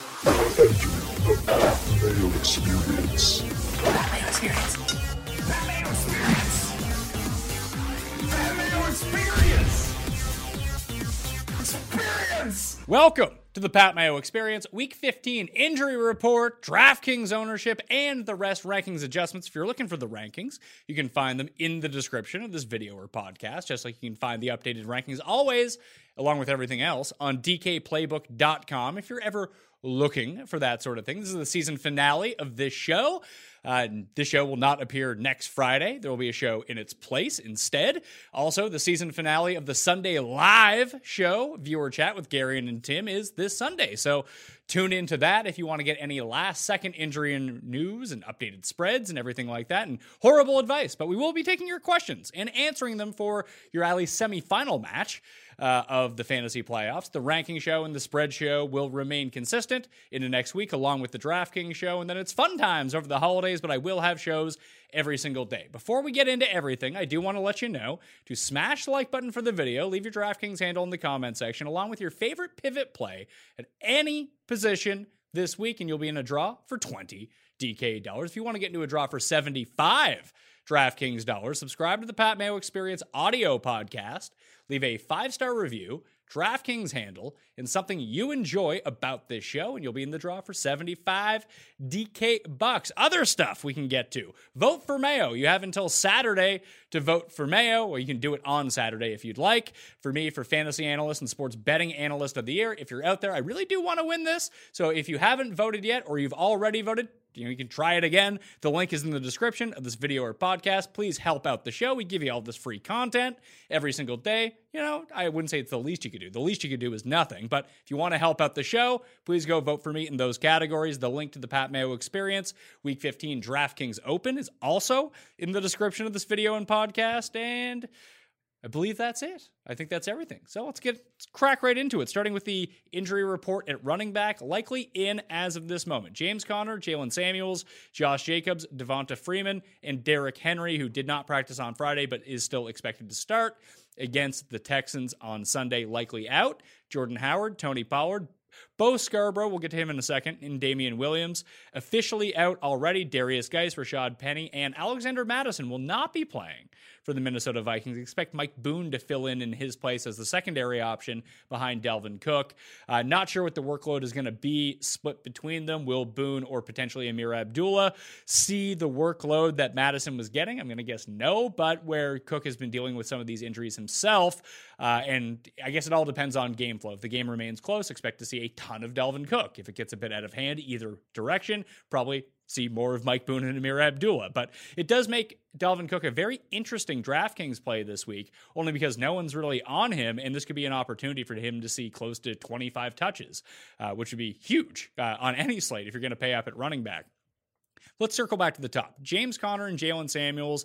Mayo experience. Mayo experience. Mayo experience. Mayo experience. Experience. Welcome to the Pat Mayo Experience, Week 15 injury report, DraftKings ownership, and the rest rankings adjustments. If you're looking for the rankings, you can find them in the description of this video or podcast, just like you can find the updated rankings always, along with everything else, on dkplaybook.com. If you're ever looking for that sort of thing, this is the season finale of this show. Uh, this show will not appear next Friday. There will be a show in its place instead. Also, the season finale of the Sunday Live show, Viewer Chat with Gary and Tim, is this Sunday. So tune into that if you want to get any last second injury and news and updated spreads and everything like that and horrible advice. But we will be taking your questions and answering them for your Ali semifinal match uh, of the fantasy playoffs. The ranking show and the spread show will remain consistent in the next week, along with the DraftKings show. And then it's fun times over the holidays, but I will have shows every single day. Before we get into everything, I do want to let you know to smash the like button for the video, leave your DraftKings handle in the comment section, along with your favorite pivot play at any position this week, and you'll be in a draw for 20 DK dollars. If you want to get into a draw for 75 DraftKings dollars, subscribe to the Pat Mayo Experience audio podcast, leave a five star review, DraftKings handle, and something you enjoy about this show, and you'll be in the draw for 75 DK bucks. Other stuff we can get to. Vote for Mayo. You have until Saturday to vote for Mayo, or you can do it on Saturday if you'd like. For me, for fantasy analyst and sports betting analyst of the year, if you're out there, I really do want to win this. So if you haven't voted yet, or you've already voted, you know, you can try it again. The link is in the description of this video or podcast. Please help out the show. We give you all this free content every single day. You know, I wouldn't say it's the least you could do. The least you could do is nothing. But if you want to help out the show, please go vote for me in those categories. The link to the Pat Mayo Experience Week 15 DraftKings Open is also in the description of this video and podcast. And I believe that's it. I think that's everything. So let's get let's crack right into it, starting with the injury report at running back, likely in as of this moment. James Conner, Jaylen Samuels, Josh Jacobs, Devonta Freeman, and Derrick Henry, who did not practice on Friday but is still expected to start against the Texans on Sunday, likely out. Jordan Howard, Tony Pollard, Bo Scarborough, we'll get to him in a second, and Damien Williams. Officially out already, Derrius Guice, Rashad Penny, and Alexander Mattison will not be playing for the Minnesota Vikings. Expect Mike Boone to fill in in his place as the secondary option behind Dalvin Cook. Uh, not sure what the workload is going to be split between them. Will Boone or potentially Ameer Abdullah see the workload that Mattison was getting? I'm going to guess no, but where Cook has been dealing with some of these injuries himself, uh, and I guess it all depends on game flow. If the game remains close, expect to see a ton of Dalvin Cook. If it gets a bit out of hand, either direction, probably see more of Mike Boone and Ameer Abdullah. But it does make Dalvin Cook a very interesting DraftKings play this week, only because no one's really on him, and this could be an opportunity for him to see close to 25 touches, uh, which would be huge uh, on any slate if you're going to pay up at running back. Let's circle back to the top. James Conner and Jaylen Samuels.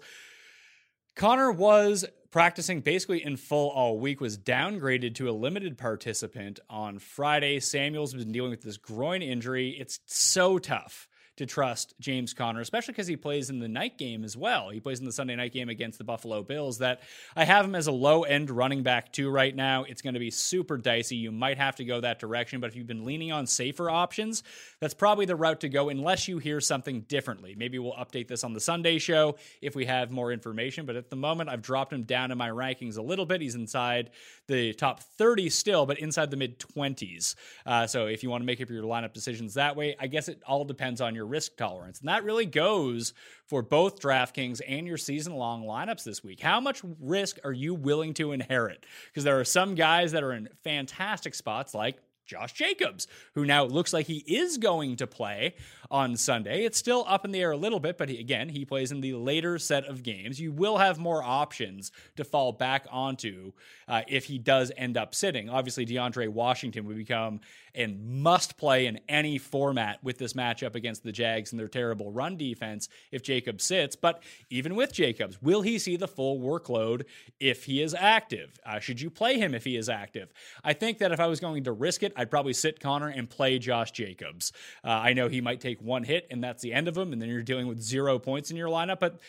Conner was practicing basically in full all week, was downgraded to a limited participant on Friday. Samuels has been dealing with this groin injury. It's so tough to trust James Conner, especially because he plays in the night game as well. He plays in the Sunday night game against the Buffalo Bills. That I have him as a low end running back too right now. It's going to be super dicey. You might have to go that direction, but if you've been leaning on safer options, that's probably the route to go unless you hear something differently. Maybe we'll update this on the Sunday show if we have more information, but at the moment I've dropped him down in my rankings a little bit. He's inside the top 30 still, but inside the mid 20s. Uh, so if you want to make up your lineup decisions that way, I guess it all depends on your risk tolerance. And that really goes for both DraftKings and your season long lineups this week. How much risk are you willing to inherit? Because there are some guys that are in fantastic spots, like Josh Jacobs, who now looks like he is going to play on Sunday. It's still up in the air a little bit, but he, again, he plays in the later set of games. You will have more options to fall back onto uh, if he does end up sitting. Obviously, DeAndre Washington would become and must play in any format with this matchup against the Jags and their terrible run defense if Jacobs sits. But even with Jacobs, will he see the full workload if he is active? Uh, should you play him if he is active? I think that if I was going to risk it, I'd probably sit Conner and play Josh Jacobs. Uh, I know he might take one hit and that's the end of them, and then you're dealing with zero points in your lineup, but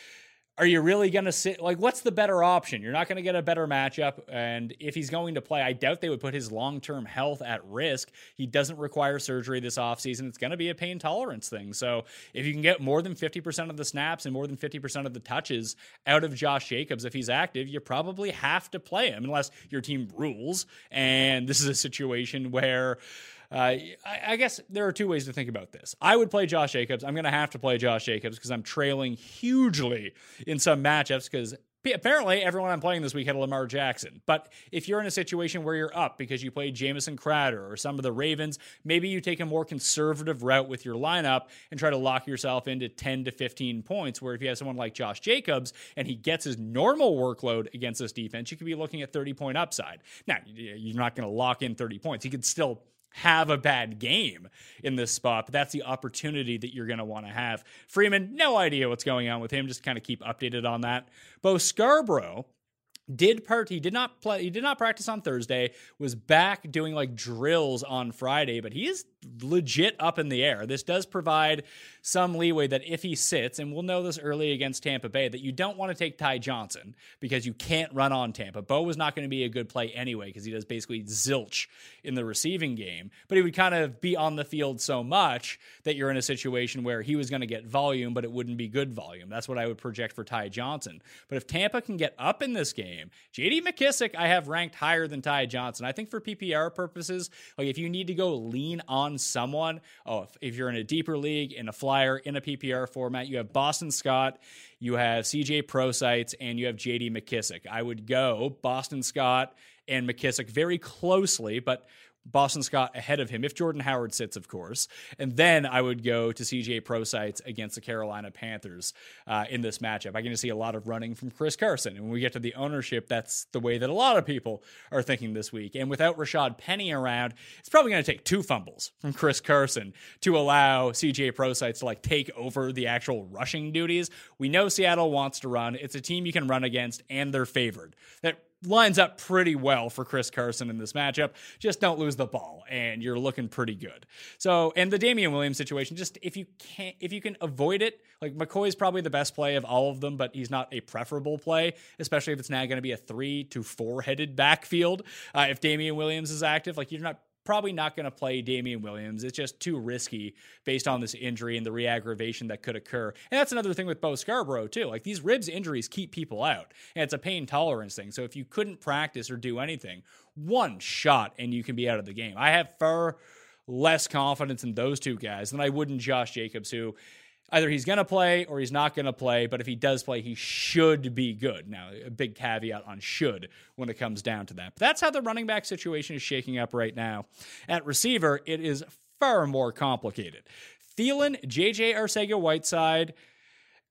are you really going to sit like what's the better option? You're not going to get a better matchup and if he's going to play i doubt they would put his long-term health at risk. He doesn't require surgery this offseason. It's going to be a pain tolerance thing. So if you can get more than 50% of the snaps and more than 50% of the touches out of josh jacobs if he's active you probably have to play him unless your team rules. And this is a situation where Uh, I, I, guess there are two ways to think about this. I would play Josh Jacobs. I'm going to have to play Josh Jacobs because I'm trailing hugely in some matchups because apparently everyone I'm playing this week had Lamar Jackson. But if you're in a situation where you're up because you played Jamison Crowder or some of the Ravens, maybe you take a more conservative route with your lineup and try to lock yourself into 10 to 15 points. Where if you have someone like Josh Jacobs and he gets his normal workload against this defense, you could be looking at 30 point upside. Now, you're not going to lock in 30 points. He could still have a bad game in this spot, but that's the opportunity that you're going to want to have. Freeman, no idea what's going on with him. Just kind of keep updated on that. Bo Scarborough did part he did not play he did not practice on Thursday was back doing like drills on Friday but he is legit up in the air this does provide some leeway that if he sits and we'll know this early against Tampa Bay that you don't want to take Ty Johnson because you can't run on Tampa Bo was not going to be a good play anyway because he does basically zilch in the receiving game but he would kind of be on the field so much that you're in a situation where he was going to get volume but it wouldn't be good volume that's what I would project for Ty Johnson but if Tampa can get up in this game. JD McKissic, I have ranked higher than Ty Johnson. I think for PPR purposes, like if you need to go lean on someone, oh, if, if you're in a deeper league, in a flyer, in a PPR format, you have Boston Scott, you have CJ Prosise, and you have JD McKissic. I would go Boston Scott and McKissic very closely, but Boston Scott ahead of him, if Jordan Howard sits, of course. And then I would go to CJ Sites against the Carolina Panthers uh, in this matchup. I can see a lot of running from Chris Carson. And when we get to the ownership, that's the way that a lot of people are thinking this week. And without Rashad Penny around, it's probably going to take two fumbles from Chris Carson to allow CJ Sites to like take over the actual rushing duties. We know Seattle wants to run. It's a team you can run against, and they're favored. That lines up pretty well for Chris Carson in this matchup. Just don't lose the ball, and you're looking pretty good. So, and the Damien Williams situation, just if you can't, if you can avoid it, like McCoy is probably the best play of all of them, but he's not a preferable play, especially if it's now going to be a three to four headed backfield. Uh, if Damien Williams is active, like you're not probably not going to play Damien Williams. It's just too risky based on this injury and the reaggravation that could occur. And that's another thing with Bo Scarborough, too. Like these ribs injuries keep people out, and it's a pain tolerance thing. So if you couldn't practice or do anything, one shot and you can be out of the game. I have far less confidence in those two guys than I would in Josh Jacobs, who either he's going to play or he's not going to play, but if he does play, he should be good. Now, a big caveat on should when it comes down to that. But that's how the running back situation is shaking up right now. At receiver, it is far more complicated. Thielen, JJ Arcega Whiteside,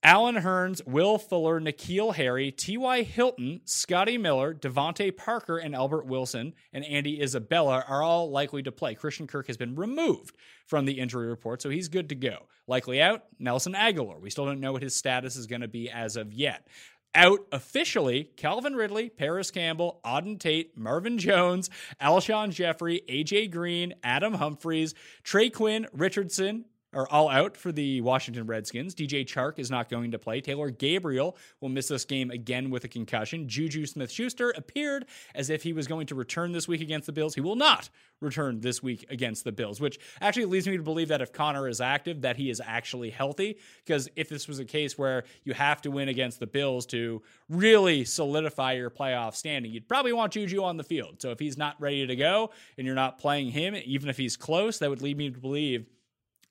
Allen Hurns, Will Fuller, N'Keal Harry, T.Y. Hilton, Scotty Miller, DeVante Parker, and Albert Wilson and Andy Isabella are all likely to play. Christian Kirk has been removed from the injury report, so he's good to go. Likely out, Nelson Agholor. We still don't know what his status is going to be as of yet. Out officially, Calvin Ridley, Parris Campbell, Auden Tate, Marvin Jones, Alshon Jeffery, AJ Green, Adam Humphries, Trey Quinn, Richardson, are all out for the Washington Redskins. DJ Chark is not going to play. Taylor Gabriel will miss this game again with a concussion. Juju Smith Schuster appeared as if he was going to return this week against the Bills. He will not return this week against the Bills, which actually leads me to believe that if Conner is active, that he is actually healthy. Because if this was a case where you have to win against the Bills to really solidify your playoff standing, you'd probably want Juju on the field. So if he's not ready to go and you're not playing him, even if he's close, that would lead me to believe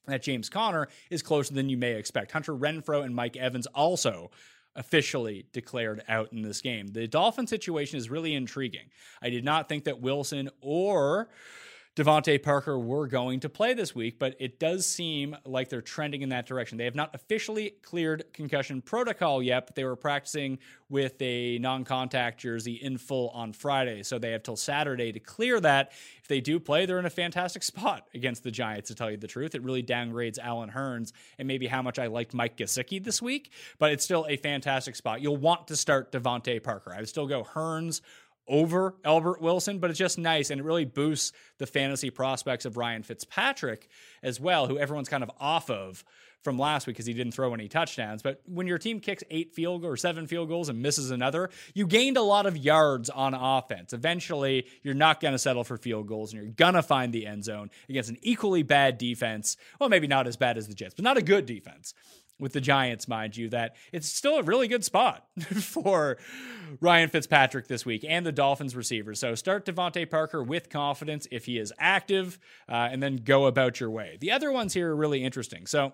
that James Conner is closer than you may expect. Hunter Renfrow and Mike Evans also officially declared out in this game. The Dolphin situation is really intriguing. I did not think that Wilson or DeVante Parker were going to play this week, but it does seem like they're trending in that direction. They have not officially cleared concussion protocol yet, but they were practicing with a non contact jersey in full on Friday. So they have till Saturday to clear that. If they do play, they're in a fantastic spot against the Giants, to tell you the truth. It really downgrades Allen Hurns and maybe how much I liked Mike Gesicki this week, but it's still a fantastic spot. You'll want to start DeVante Parker. I would still go Hurns over Albert Wilson, but it's just nice and it really boosts the fantasy prospects of Ryan Fitzpatrick as well, who everyone's kind of off of from last week because he didn't throw any touchdowns. But when your team kicks eight field goals or seven field goals and misses another, you gained a lot of yards on offense. Eventually, you're not going to settle for field goals and you're going to find the end zone against an equally bad defense. Well, maybe not as bad as the Jets, but not a good defense with the Giants, mind you, that it's still a really good spot for Ryan Fitzpatrick this week and the Dolphins receivers. So start DeVante Parker with confidence if he is active, uh, and then go about your way. The other ones here are really interesting. So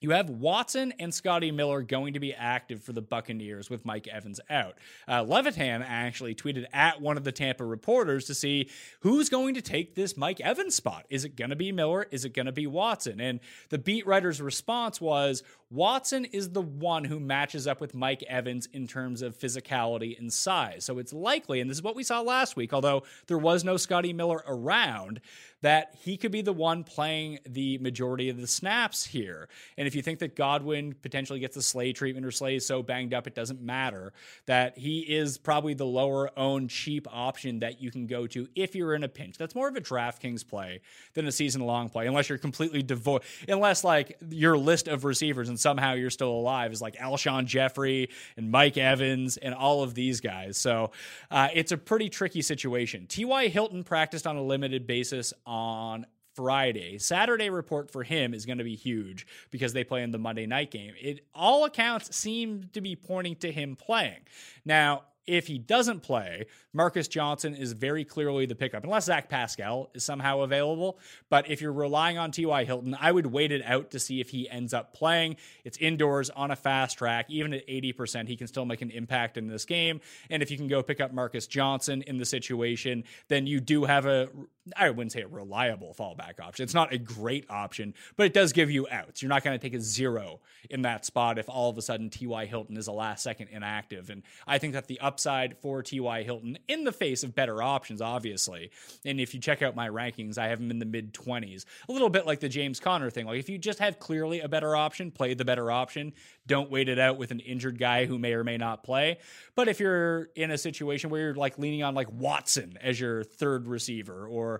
you have Watson and Scotty Miller going to be active for the Buccaneers with Mike Evans out. Uh, Levitan actually tweeted at one of the Tampa reporters to see who's going to take this Mike Evans spot. Is it going to be Miller? Is it going to be Watson? And the beat writer's response was Watson is the one who matches up with Mike Evans in terms of physicality and size. So it's likely, and this is what we saw last week, although there was no Scotty Miller around, that he could be the one playing the majority of the snaps here. And if you think that Godwin potentially gets the Slay treatment or Slay is so banged up it doesn't matter, that he is probably the lower owned cheap option that you can go to if you're in a pinch. That's more of a DraftKings play than a season long play, unless you're completely devoid, unless like your list of receivers somehow you're still alive is like Alshon Jeffery and Mike Evans and all of these guys. So uh, it's a pretty tricky situation. T.Y. Hilton practiced on a limited basis on Friday. Saturday report for him is going to be huge because they play in the Monday night game. It all accounts seem to be pointing to him playing. Now, if he doesn't play, Marcus Johnson is very clearly the pickup, unless Zach Pascal is somehow available. But if you're relying on T.Y. Hilton, I would wait it out to see if he ends up playing. It's indoors on a fast track. Even at 80%, he can still make an impact in this game. And if you can go pick up Marcus Johnson in the situation, then you do have a, I wouldn't say a reliable fallback option. It's not a great option, but it does give you outs. You're not going to take a zero in that spot if all of a sudden T.Y. Hilton is a last second inactive. And I think that the upside for T.Y. Hilton in the face of better options, obviously. And if you check out my rankings, I have him in the mid 20s. A little bit like the James Conner thing. Like if you just have clearly a better option, play the better option. Don't wait it out with an injured guy who may or may not play. But if you're in a situation where you're like leaning on like Watson as your third receiver or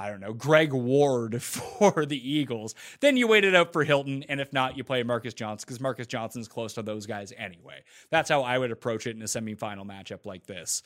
I don't know, Greg Ward for the Eagles. Then you wait it out for Hilton, and if not, you play Marcus Johnson because Marcus Johnson's close to those guys anyway. That's how I would approach it in a semifinal matchup like this.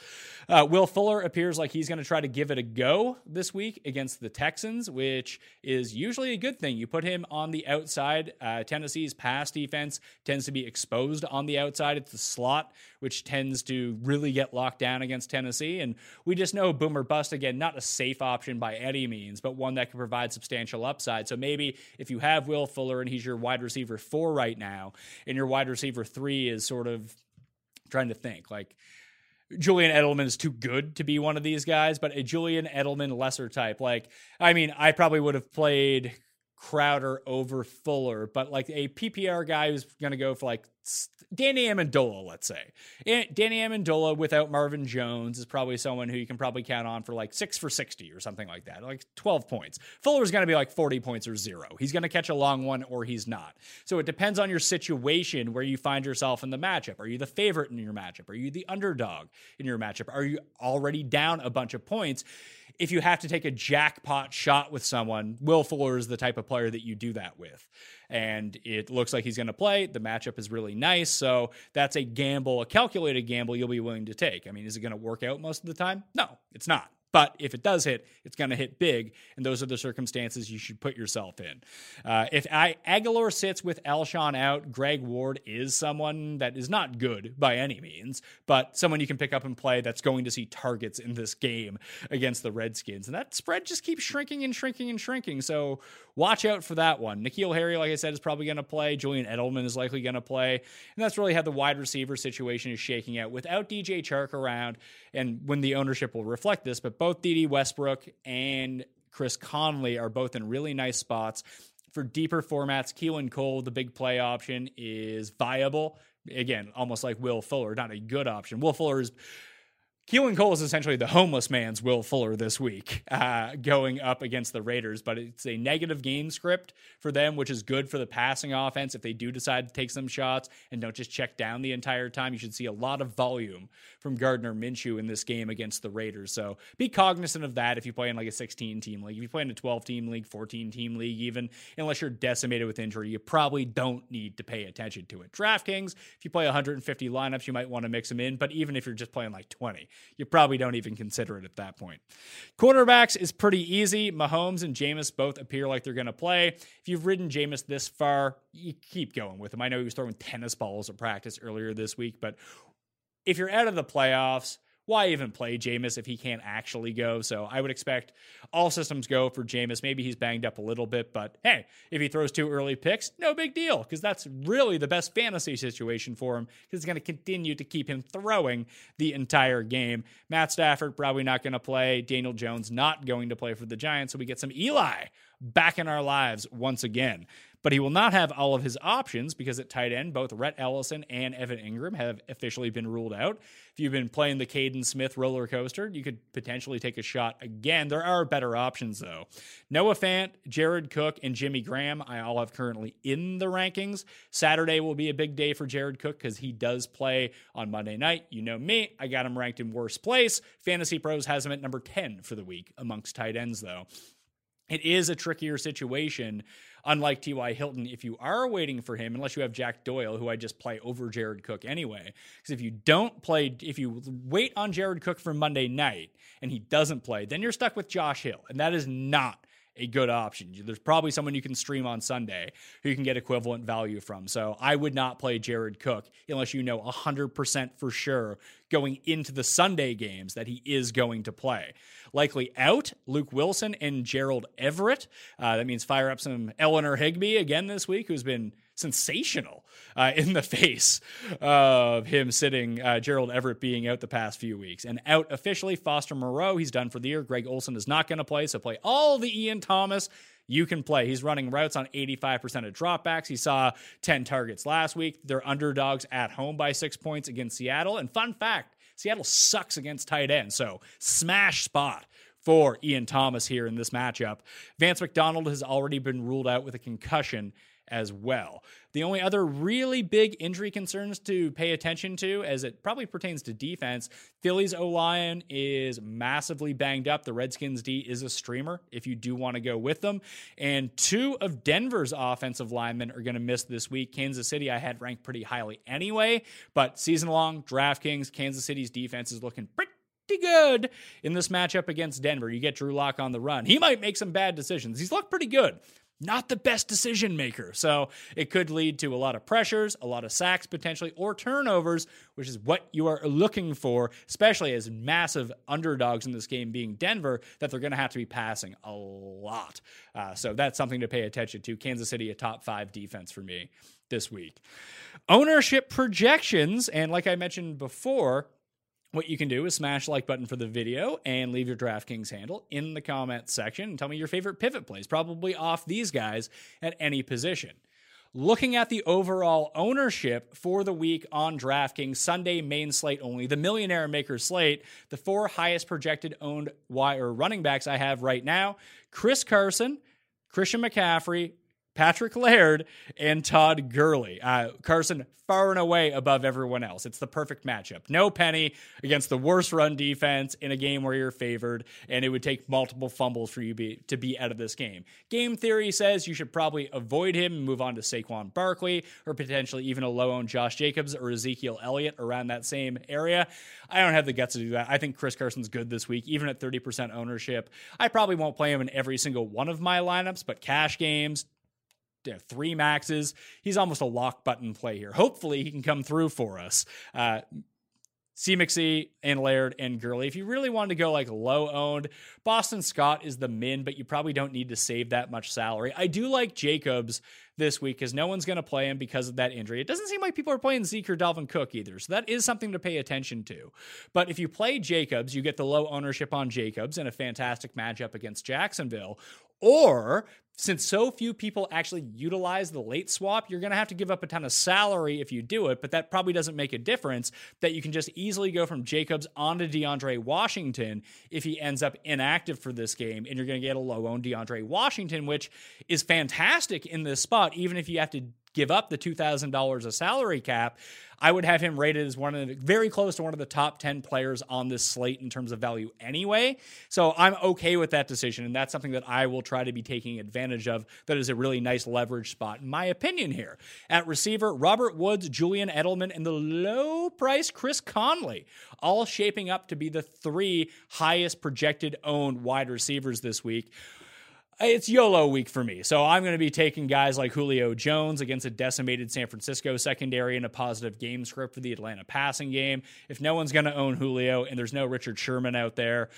Uh, Will Fuller appears like he's going to try to give it a go this week against the Texans, which is usually a good thing. You put him on the outside. Uh, Tennessee's pass defense tends to be exposed on the outside. It's the slot, which tends to really get locked down against Tennessee. And we just know boomer bust again, not a safe option by any means, but one that can provide substantial upside. So maybe if you have Will Fuller and he's your wide receiver four right now, and your wide receiver three is sort of trying to think like Julian Edelman is too good to be one of these guys, but a Julian Edelman lesser type. Like, I mean, I probably would have played Crowder over Fuller, but like a PPR guy who's going to go for like Danny Amendola, let's say. Danny Amendola without Marvin Jones is probably someone who you can probably count on for like six for 60 or something like that, like 12 points. Fuller's going to be like 40 points or zero. He's going to catch a long one or he's not. So it depends on your situation where you find yourself in the matchup. Are you the favorite in your matchup? Are you the underdog in your matchup? Are you already down a bunch of points? If you have to take a jackpot shot with someone, Will Fuller is the type of player that you do that with. And it looks like he's going to play. The matchup is really nice. So that's a gamble, a calculated gamble you'll be willing to take. I mean, is it going to work out most of the time? No, it's not. But if it does hit, it's going to hit big, and those are the circumstances you should put yourself in. Uh, if I, Agholor sits with Alshon out, Greg Ward is someone that is not good by any means, but someone you can pick up and play that's going to see targets in this game against the Redskins. And that spread just keeps shrinking and shrinking and shrinking. So watch out for that one. N'Keal Harry, like I said, is probably going to play. Julian Edelman is likely going to play. And that's really how the wide receiver situation is shaking out without DJ Chark around. And when the ownership will reflect this, but both Dede Westbrook and Chris Conley are both in really nice spots. For deeper formats, Keelan Cole, the big play option, is viable. Again, almost like Will Fuller, not a good option. Will Fuller is Keelan Cole is essentially the homeless man's Will Fuller this week, uh, going up against the Raiders. But it's a negative game script for them, which is good for the passing offense if they do decide to take some shots and don't just check down the entire time. You should see a lot of volume from Gardner Minshew in this game against the Raiders. So be cognizant of that if you play in like a 16 team league. If you play in a 12 team league, 14 team league, even unless you're decimated with injury, you probably don't need to pay attention to it. DraftKings, if you play 150 lineups, you might want to mix them in. But even if you're just playing like 20, you probably don't even consider it at that point. Quarterbacks is pretty easy. Mahomes and Jameis both appear like they're going to play. If you've ridden Jameis this far, you keep going with him. I know he was throwing tennis balls at practice earlier this week, but if you're out of the playoffs, why even play Jameis if he can't actually go? So I would expect all systems go for Jameis. Maybe he's banged up a little bit, but hey, if he throws two early picks, no big deal because that's really the best fantasy situation for him because it's going to continue to keep him throwing the entire game. Matt Stafford probably not going to play. Daniel Jones not going to play for the Giants. So we get some Eli back in our lives once again but he will not have all of his options because at tight end, both Rhett Ellison and Evan Engram have officially been ruled out. If you've been playing the Kaden Smith roller coaster, you could potentially take a shot again. There are better options, though. Noah Fant, Jared Cook, and Jimmy Graham, I all have currently in the rankings. Saturday will be a big day for Jared Cook because he does play on Monday night. You know me, I got him ranked in worst place. Fantasy Pros has him at number 10 for the week amongst tight ends, though. It is a trickier situation Unlike T.Y. Hilton, if you are waiting for him, unless you have Jack Doyle, who I just play over Jared Cook anyway, because if you don't play, if you wait on Jared Cook for Monday night and he doesn't play, then you're stuck with Josh Hill. And that is not a good option. There's probably someone you can stream on Sunday who you can get equivalent value from. So I would not play Jared Cook unless you know 100% for sure going into the Sunday games that he is going to play. Likely out, Luke Wilson and Gerald Everett. Uh, that means fire up some Eleanor Higbee again this week, who's been sensational uh, in the face of him sitting, uh, Gerald Everett being out the past few weeks. And out officially, Foster Moreau, he's done for the year. Greg Olsen is not going to play, so play all the Ian Thomas. You can play. He's running routes on 85% of dropbacks. He saw 10 targets last week. They're underdogs at home by six points against Seattle. And fun fact Seattle sucks against tight ends. So smash spot for Ian Thomas here in this matchup. Vance McDonald has already been ruled out with a concussion as well. The only other really big injury concerns to pay attention to, as it probably pertains to defense, Philly's O line is massively banged up. The Redskins D is a streamer if you do want to go with them. And two of Denver's offensive linemen are going to miss this week. Kansas City, I had ranked pretty highly anyway, but season long, DraftKings, Kansas City's defense is looking pretty pretty good in this matchup against Denver. You get Drew Lock on the run. He might make some bad decisions. He's looked pretty good not the best decision maker. So it could lead to a lot of pressures, a lot of sacks potentially, or turnovers, which is what you are looking for, especially as massive underdogs in this game being Denver, that they're going to have to be passing a lot. Uh, so that's something to pay attention to. Kansas City, a top five defense for me this week. Ownership projections, and like I mentioned before, what you can do is smash like button for the video and leave your DraftKings handle in the comments section and tell me your favorite pivot plays, probably off these guys at any position. Looking at the overall ownership for the week on DraftKings, Sunday main slate only, the Millionaire Maker slate, the four highest projected owned wire running backs I have right now Chris Carson, Christian McCaffrey, Patrick Laird and Todd Gurley. Uh, Carson far and away above everyone else. It's the perfect matchup. No penny against the worst run defense in a game where you're favored, and it would take multiple fumbles for you be, to be out of this game. Game theory says you should probably avoid him and move on to Saquon Barkley or potentially even a low owned Josh Jacobs or Ezekiel Elliott around that same area. I don't have the guts to do that. I think Chris Carson's good this week, even at 30% ownership. I probably won't play him in every single one of my lineups, but cash games, three maxes. He's almost a lock button play here. Hopefully, he can come through for us. Uh, C. McSee and Laird and Gurley. If you really wanted to go like low owned, Boston Scott is the min, but you probably don't need to save that much salary. I do like Jacobs this week because no one's going to play him because of that injury. It doesn't seem like people are playing Zeke or Dalvin Cook either. So that is something to pay attention to. But if you play Jacobs, you get the low ownership on Jacobs in a fantastic matchup against Jacksonville. Or since so few people actually utilize the late swap, you're going to have to give up a ton of salary if you do it, but that probably doesn't make a difference that you can just easily go from Jacobs onto DeAndre Washington if he ends up inactive for this game, and you're going to get a low owned DeAndre Washington, which is fantastic in this spot, even if you have to give up the $2,000 of salary cap, I would have him rated as one of the very close to one of the top 10 players on this slate in terms of value anyway. So I'm okay with that decision. And that's something that I will try to be taking advantage of. That is a really nice leverage spot, in my opinion, here. At receiver, Robert Woods, Julian Edelman, and the low price Chris Conley, all shaping up to be the three highest projected owned wide receivers this week it's YOLO week for me. So I'm going to be taking guys like Julio Jones against a decimated San Francisco secondary and a positive game script for the Atlanta passing game. If no one's going to own Julio and there's no Richard Sherman out there,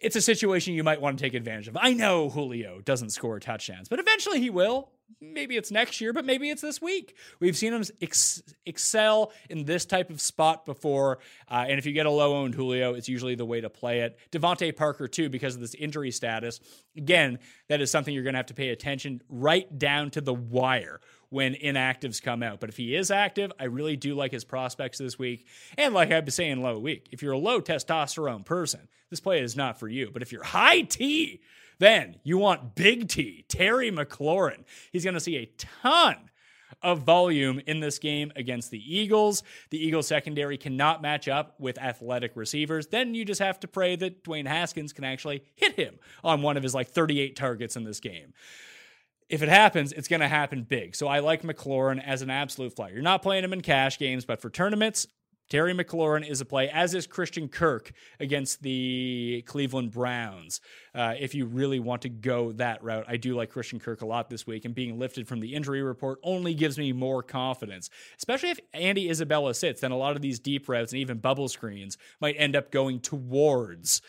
it's a situation you might want to take advantage of. I know Julio doesn't score touchdowns, but eventually he will. Maybe it's next year, but maybe it's this week. We've seen him ex- excel in this type of spot before. Uh, and if you get a low owned Julio, it's usually the way to play it. DeVante Parker, too, because of this injury status. Again, that is something you're going to have to pay attention right down to the wire when inactives come out. But if he is active, I really do like his prospects this week. And like I've been saying, low week. If you're a low testosterone person, this play is not for you. But if you're high T, then you want big T, Terry McLaurin. He's going to see a ton of volume in this game against the Eagles. The Eagles secondary cannot match up with athletic receivers. Then you just have to pray that Dwayne Haskins can actually hit him on one of his like 38 targets in this game if it happens, it's going to happen big. So I like McLaurin as an absolute flyer. You're not playing him in cash games, but for tournaments, Terry McLaurin is a play, as is Christian Kirk against the Cleveland Browns. Uh, if you really want to go that route, I do like Christian Kirk a lot this week, and being lifted from the injury report only gives me more confidence. Especially if Andy Isabella sits, then a lot of these deep routes and even bubble screens might end up going towards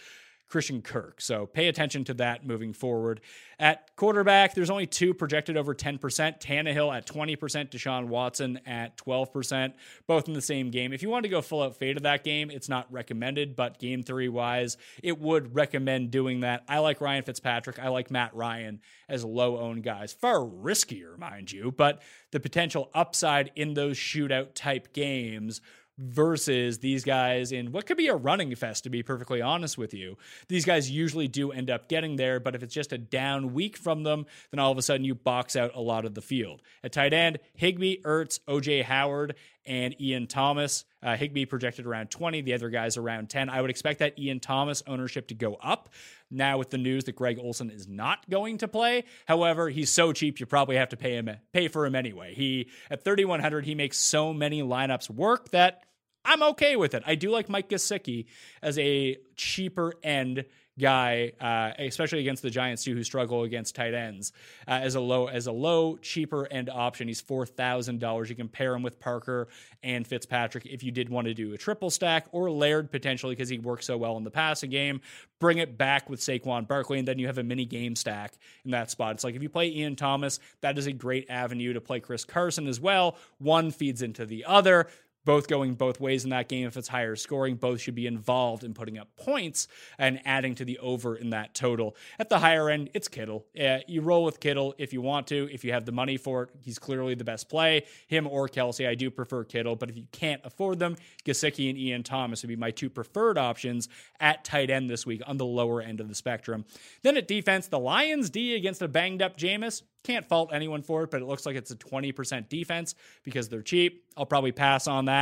Christian Kirk. So pay attention to that moving forward. At quarterback, there's only two projected over 10%. Tannehill at 20%, Deshaun Watson at 12%, both in the same game. If you want to go full out fade of that game, it's not recommended, but game theory wise, it would recommend doing that. I like Ryan Fitzpatrick. I like Matt Ryan as low owned guys. Far riskier, mind you, but the potential upside in those shootout type games versus these guys in what could be a running fest, to be perfectly honest with you. These guys usually do end up getting there, but if it's just a down week from them, then all of a sudden you box out a lot of the field. At tight end, Higbee, Ertz, OJ Howard, and Ian Thomas. Uh, Higbee projected around 20, the other guys around 10. I would expect that Ian Thomas ownership to go up now with the news that Greg Olsen is not going to play. However, he's so cheap you probably have to pay him pay for him anyway. He at 3100 he makes so many lineups work that I'm okay with it. I do like Mike Gesicki as a cheaper end guy, uh, especially against the Giants too, who struggle against tight ends uh, as a low as a low cheaper end option. He's four thousand dollars. You can pair him with Parker and Fitzpatrick if you did want to do a triple stack or Laird potentially because he works so well in the passing game. Bring it back with Saquon Barkley, and then you have a mini game stack in that spot. It's like if you play Ian Thomas, that is a great avenue to play Chris Carson as well. One feeds into the other both going both ways in that game. If it's higher scoring, both should be involved in putting up points and adding to the over in that total. At the higher end, it's Kittle. Uh, you roll with Kittle if you want to. If you have the money for it, he's clearly the best play. Him or Kelce, I do prefer Kittle. But if you can't afford them, Gesicki and Ian Thomas would be my two preferred options at tight end this week on the lower end of the spectrum. Then at defense, the Lions D against a banged up Jameis. Can't fault anyone for it, but it looks like it's a 20% defense because they're cheap. I'll probably pass on that.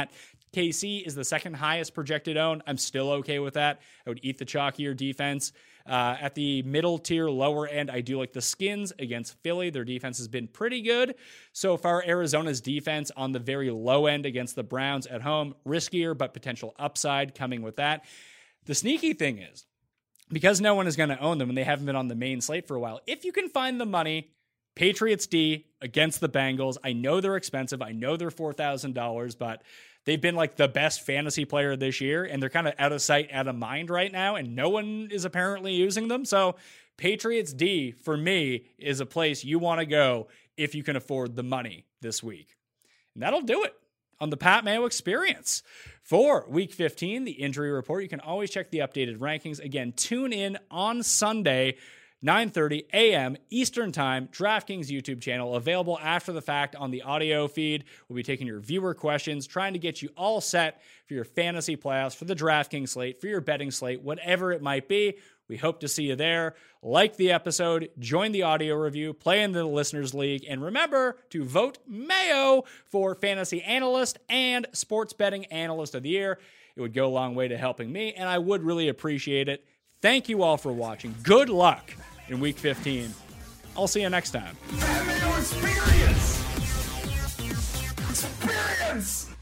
KC is the second highest projected own. I'm still okay with that. I would eat the chalkier defense. Uh, at the middle tier, lower end, I do like the Skins against Philly. Their defense has been pretty good so far. Arizona's defense on the very low end against the Browns at home, riskier, but potential upside coming with that. The sneaky thing is, because no one is going to own them and they haven't been on the main slate for a while, if you can find the money, Patriots D against the Bengals. I know they're expensive. I know they're $4,000, but they've been like the best fantasy player this year, and they're kind of out of sight, out of mind right now, and no one is apparently using them. So, Patriots D for me is a place you want to go if you can afford the money this week. And that'll do it on the Pat Mayo experience. For week 15, the injury report, you can always check the updated rankings. Again, tune in on Sunday 9:30 a.m. Eastern Time, DraftKings YouTube channel, available after the fact on the audio feed. We'll be taking your viewer questions, trying to get you all set for your fantasy playoffs, for the DraftKings slate, for your betting slate, whatever it might be. We hope to see you there. Like the episode, join the audio review, play in the Listeners League, and remember to vote Mayo for Fantasy Analyst and Sports Betting Analyst of the Year. It would go a long way to helping me, and I would really appreciate it. Thank you all for watching. Good luck in week 15. I'll see you next time. Experience! Experience!